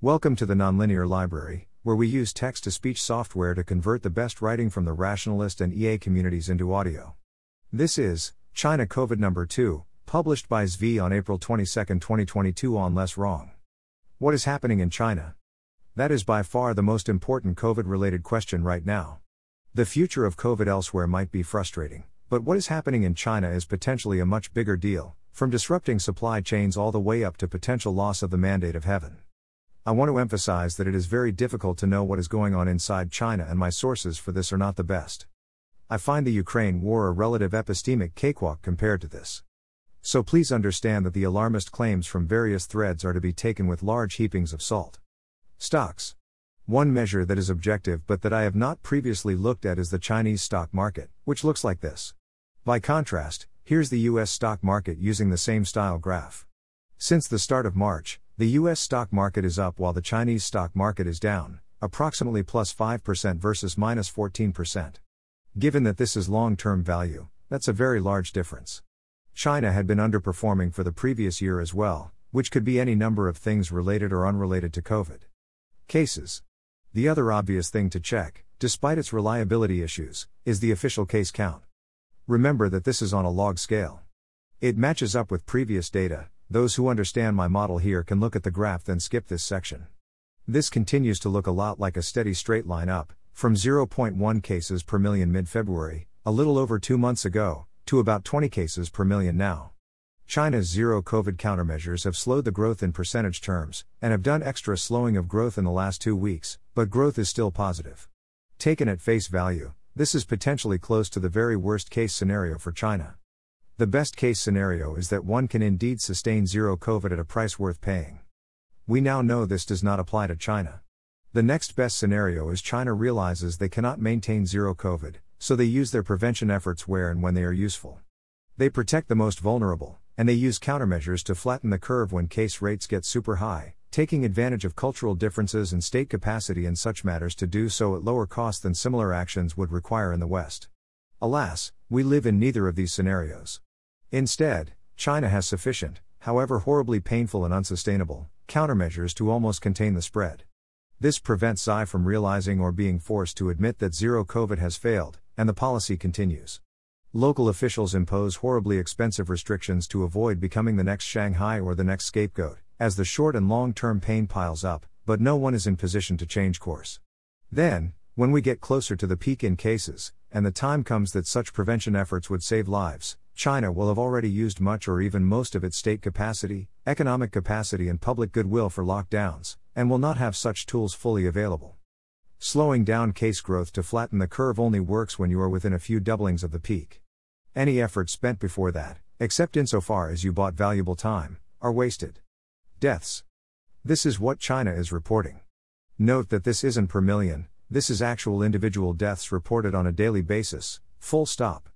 Welcome to the Nonlinear Library, where we use text to speech software to convert the best writing from the rationalist and EA communities into audio. This is China COVID number 2, published by Zvi on April 22, 2022 on Less Wrong. What is happening in China? That is by far the most important COVID related question right now. The future of COVID elsewhere might be frustrating, but what is happening in China is potentially a much bigger deal, from disrupting supply chains all the way up to potential loss of the mandate of heaven. I want to emphasize that it is very difficult to know what is going on inside China, and my sources for this are not the best. I find the Ukraine war a relative epistemic cakewalk compared to this. So please understand that the alarmist claims from various threads are to be taken with large heapings of salt. Stocks. One measure that is objective but that I have not previously looked at is the Chinese stock market, which looks like this. By contrast, here's the US stock market using the same style graph. Since the start of March, the US stock market is up while the Chinese stock market is down, approximately plus 5% versus minus 14%. Given that this is long term value, that's a very large difference. China had been underperforming for the previous year as well, which could be any number of things related or unrelated to COVID. Cases. The other obvious thing to check, despite its reliability issues, is the official case count. Remember that this is on a log scale. It matches up with previous data, those who understand my model here can look at the graph then skip this section. This continues to look a lot like a steady straight line up, from 0.1 cases per million mid February, a little over two months ago, to about 20 cases per million now. China's zero COVID countermeasures have slowed the growth in percentage terms, and have done extra slowing of growth in the last two weeks, but growth is still positive. Taken at face value, this is potentially close to the very worst case scenario for China. The best case scenario is that one can indeed sustain zero COVID at a price worth paying. We now know this does not apply to China. The next best scenario is China realizes they cannot maintain zero COVID, so they use their prevention efforts where and when they are useful. They protect the most vulnerable, and they use countermeasures to flatten the curve when case rates get super high, taking advantage of cultural differences and state capacity in such matters to do so at lower cost than similar actions would require in the West. Alas, we live in neither of these scenarios. Instead, China has sufficient, however horribly painful and unsustainable, countermeasures to almost contain the spread. This prevents Xi from realizing or being forced to admit that zero COVID has failed, and the policy continues. Local officials impose horribly expensive restrictions to avoid becoming the next Shanghai or the next scapegoat, as the short and long term pain piles up, but no one is in position to change course. Then, when we get closer to the peak in cases, and the time comes that such prevention efforts would save lives, China will have already used much or even most of its state capacity, economic capacity, and public goodwill for lockdowns, and will not have such tools fully available. Slowing down case growth to flatten the curve only works when you are within a few doublings of the peak. Any effort spent before that, except insofar as you bought valuable time, are wasted. Deaths. This is what China is reporting. Note that this isn't per million, this is actual individual deaths reported on a daily basis, full stop.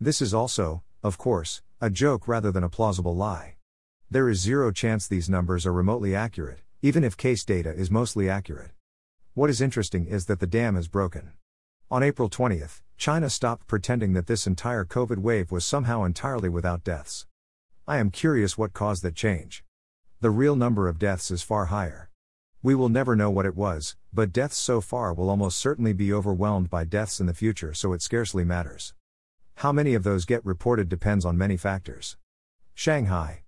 This is also, of course, a joke rather than a plausible lie. There is zero chance these numbers are remotely accurate, even if case data is mostly accurate. What is interesting is that the dam is broken. On April 20th, China stopped pretending that this entire COVID wave was somehow entirely without deaths. I am curious what caused that change. The real number of deaths is far higher. We will never know what it was, but deaths so far will almost certainly be overwhelmed by deaths in the future, so it scarcely matters. How many of those get reported depends on many factors. Shanghai.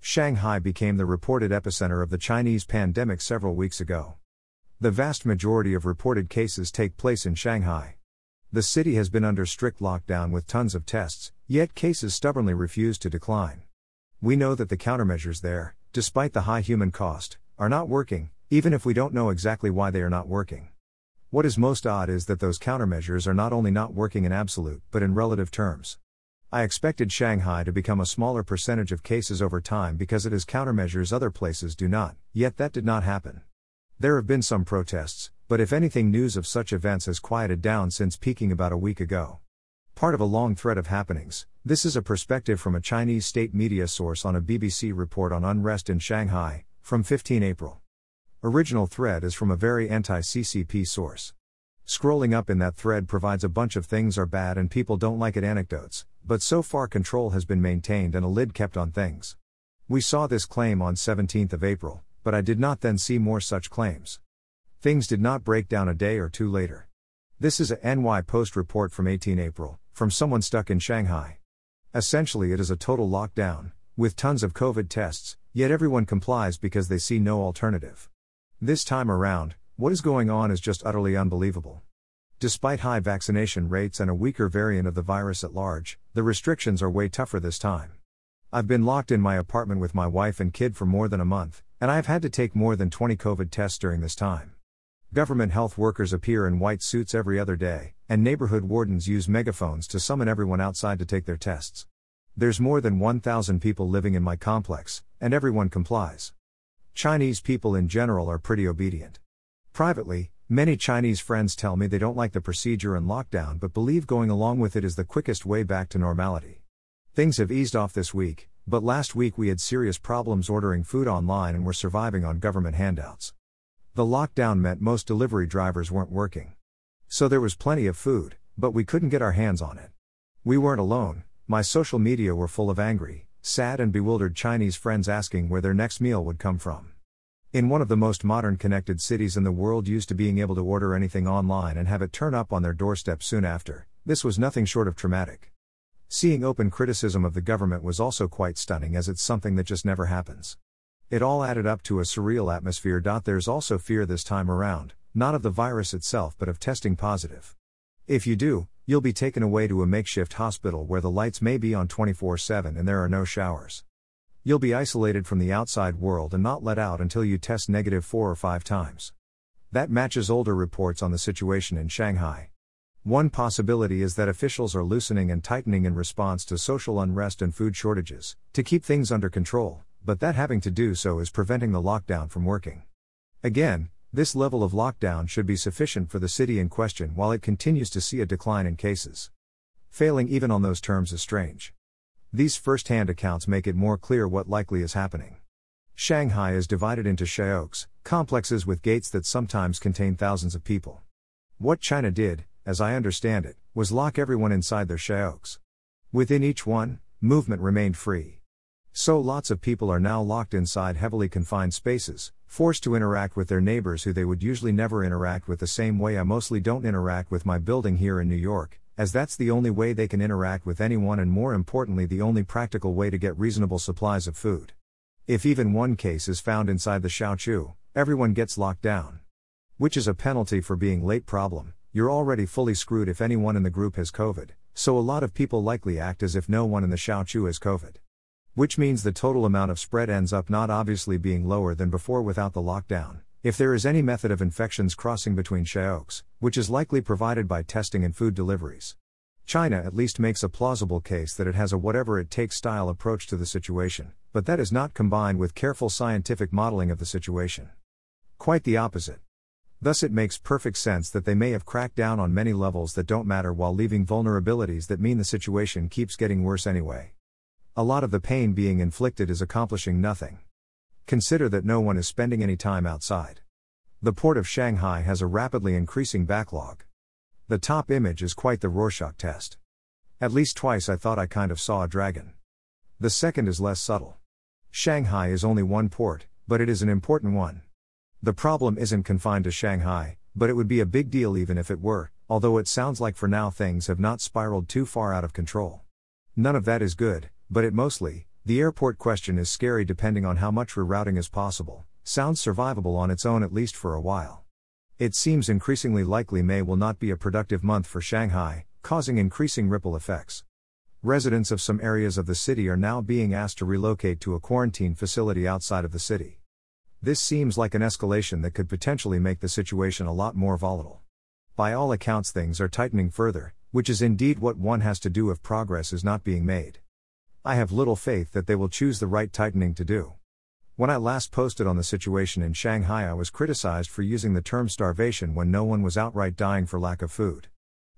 Shanghai became the reported epicenter of the Chinese pandemic several weeks ago. The vast majority of reported cases take place in Shanghai. The city has been under strict lockdown with tons of tests, yet cases stubbornly refuse to decline. We know that the countermeasures there, despite the high human cost, are not working, even if we don't know exactly why they are not working. What is most odd is that those countermeasures are not only not working in absolute, but in relative terms. I expected Shanghai to become a smaller percentage of cases over time because it has countermeasures other places do not, yet that did not happen. There have been some protests, but if anything, news of such events has quieted down since peaking about a week ago. Part of a long thread of happenings, this is a perspective from a Chinese state media source on a BBC report on unrest in Shanghai, from 15 April. Original thread is from a very anti CCP source. Scrolling up in that thread provides a bunch of things are bad and people don't like it anecdotes, but so far control has been maintained and a lid kept on things. We saw this claim on 17th of April, but I did not then see more such claims. Things did not break down a day or two later. This is a NY Post report from 18 April, from someone stuck in Shanghai. Essentially, it is a total lockdown, with tons of COVID tests, yet everyone complies because they see no alternative. This time around, what is going on is just utterly unbelievable. Despite high vaccination rates and a weaker variant of the virus at large, the restrictions are way tougher this time. I've been locked in my apartment with my wife and kid for more than a month, and I've had to take more than 20 COVID tests during this time. Government health workers appear in white suits every other day, and neighborhood wardens use megaphones to summon everyone outside to take their tests. There's more than 1,000 people living in my complex, and everyone complies. Chinese people in general are pretty obedient. Privately, many Chinese friends tell me they don't like the procedure and lockdown but believe going along with it is the quickest way back to normality. Things have eased off this week, but last week we had serious problems ordering food online and were surviving on government handouts. The lockdown meant most delivery drivers weren't working. So there was plenty of food, but we couldn't get our hands on it. We weren't alone, my social media were full of angry, sad, and bewildered Chinese friends asking where their next meal would come from. In one of the most modern connected cities in the world, used to being able to order anything online and have it turn up on their doorstep soon after, this was nothing short of traumatic. Seeing open criticism of the government was also quite stunning as it's something that just never happens. It all added up to a surreal atmosphere. There's also fear this time around, not of the virus itself but of testing positive. If you do, you'll be taken away to a makeshift hospital where the lights may be on 24 7 and there are no showers. You'll be isolated from the outside world and not let out until you test negative four or five times. That matches older reports on the situation in Shanghai. One possibility is that officials are loosening and tightening in response to social unrest and food shortages, to keep things under control, but that having to do so is preventing the lockdown from working. Again, this level of lockdown should be sufficient for the city in question while it continues to see a decline in cases. Failing even on those terms is strange. These first hand accounts make it more clear what likely is happening. Shanghai is divided into shaoks, complexes with gates that sometimes contain thousands of people. What China did, as I understand it, was lock everyone inside their shaoks. Within each one, movement remained free. So lots of people are now locked inside heavily confined spaces, forced to interact with their neighbors who they would usually never interact with the same way I mostly don't interact with my building here in New York, as that's the only way they can interact with anyone and more importantly the only practical way to get reasonable supplies of food. If even one case is found inside the Xiaochu, everyone gets locked down. Which is a penalty for being late problem, you're already fully screwed if anyone in the group has COVID, so a lot of people likely act as if no one in the Xiaochu has COVID. Which means the total amount of spread ends up not obviously being lower than before without the lockdown, if there is any method of infections crossing between shaoks, which is likely provided by testing and food deliveries. China at least makes a plausible case that it has a whatever it takes style approach to the situation, but that is not combined with careful scientific modeling of the situation. Quite the opposite. Thus, it makes perfect sense that they may have cracked down on many levels that don't matter while leaving vulnerabilities that mean the situation keeps getting worse anyway. A lot of the pain being inflicted is accomplishing nothing. Consider that no one is spending any time outside. The port of Shanghai has a rapidly increasing backlog. The top image is quite the Rorschach test. At least twice I thought I kind of saw a dragon. The second is less subtle. Shanghai is only one port, but it is an important one. The problem isn't confined to Shanghai, but it would be a big deal even if it were, although it sounds like for now things have not spiraled too far out of control. None of that is good, but it mostly, the airport question is scary depending on how much rerouting is possible, sounds survivable on its own at least for a while. It seems increasingly likely May will not be a productive month for Shanghai, causing increasing ripple effects. Residents of some areas of the city are now being asked to relocate to a quarantine facility outside of the city. This seems like an escalation that could potentially make the situation a lot more volatile. By all accounts, things are tightening further, which is indeed what one has to do if progress is not being made. I have little faith that they will choose the right tightening to do. When I last posted on the situation in Shanghai, I was criticized for using the term starvation when no one was outright dying for lack of food.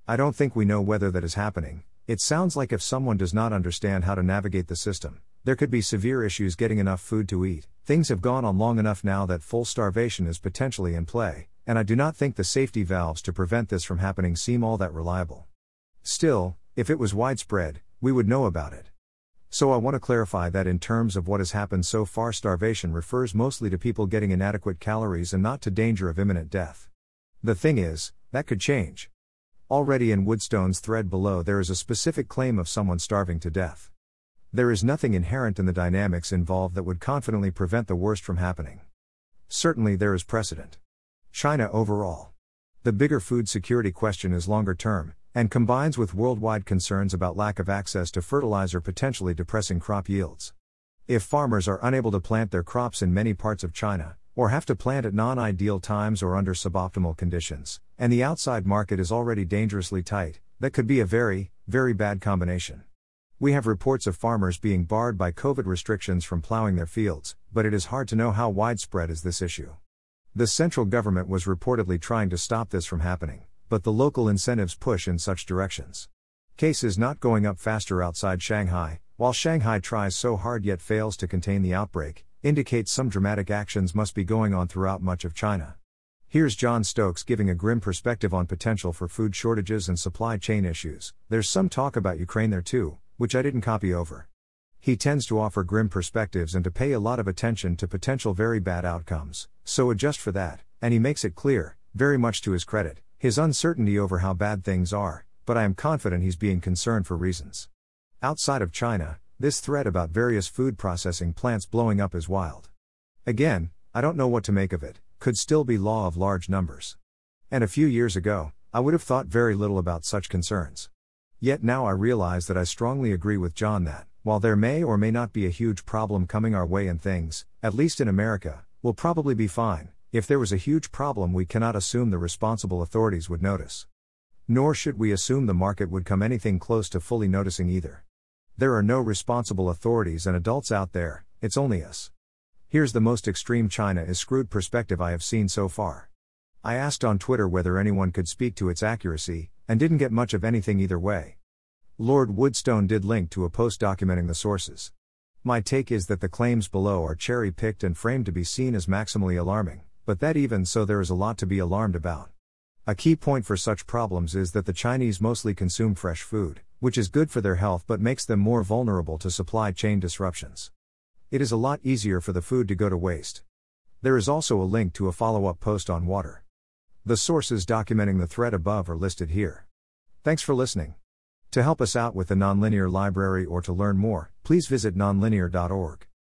I don't think we know whether that is happening. It sounds like if someone does not understand how to navigate the system, there could be severe issues getting enough food to eat. Things have gone on long enough now that full starvation is potentially in play, and I do not think the safety valves to prevent this from happening seem all that reliable. Still, if it was widespread, we would know about it. So I want to clarify that in terms of what has happened so far, starvation refers mostly to people getting inadequate calories and not to danger of imminent death. The thing is, that could change. Already in Woodstone's thread below, there is a specific claim of someone starving to death. There is nothing inherent in the dynamics involved that would confidently prevent the worst from happening. Certainly, there is precedent. China overall. The bigger food security question is longer term, and combines with worldwide concerns about lack of access to fertilizer potentially depressing crop yields. If farmers are unable to plant their crops in many parts of China, or have to plant at non ideal times or under suboptimal conditions, and the outside market is already dangerously tight, that could be a very, very bad combination. We have reports of farmers being barred by COVID restrictions from plowing their fields, but it is hard to know how widespread is this issue. The central government was reportedly trying to stop this from happening, but the local incentives push in such directions. Cases not going up faster outside Shanghai, while Shanghai tries so hard yet fails to contain the outbreak, indicates some dramatic actions must be going on throughout much of China. Here's John Stokes giving a grim perspective on potential for food shortages and supply chain issues. There's some talk about Ukraine there too, which I didn't copy over. He tends to offer grim perspectives and to pay a lot of attention to potential very bad outcomes, so adjust for that, and he makes it clear, very much to his credit, his uncertainty over how bad things are, but I am confident he's being concerned for reasons. Outside of China, this threat about various food processing plants blowing up is wild. Again, I don't know what to make of it, could still be law of large numbers. And a few years ago, I would have thought very little about such concerns. Yet now I realize that I strongly agree with John that, while there may or may not be a huge problem coming our way in things, at least in America, we'll probably be fine, if there was a huge problem we cannot assume the responsible authorities would notice. Nor should we assume the market would come anything close to fully noticing either. There are no responsible authorities and adults out there, it's only us. Here's the most extreme China is screwed perspective I have seen so far. I asked on Twitter whether anyone could speak to its accuracy, and didn't get much of anything either way. Lord Woodstone did link to a post documenting the sources. My take is that the claims below are cherry picked and framed to be seen as maximally alarming, but that even so, there is a lot to be alarmed about. A key point for such problems is that the Chinese mostly consume fresh food, which is good for their health but makes them more vulnerable to supply chain disruptions. It is a lot easier for the food to go to waste. There is also a link to a follow up post on water. The sources documenting the thread above are listed here. Thanks for listening. To help us out with the Nonlinear Library or to learn more, please visit nonlinear.org.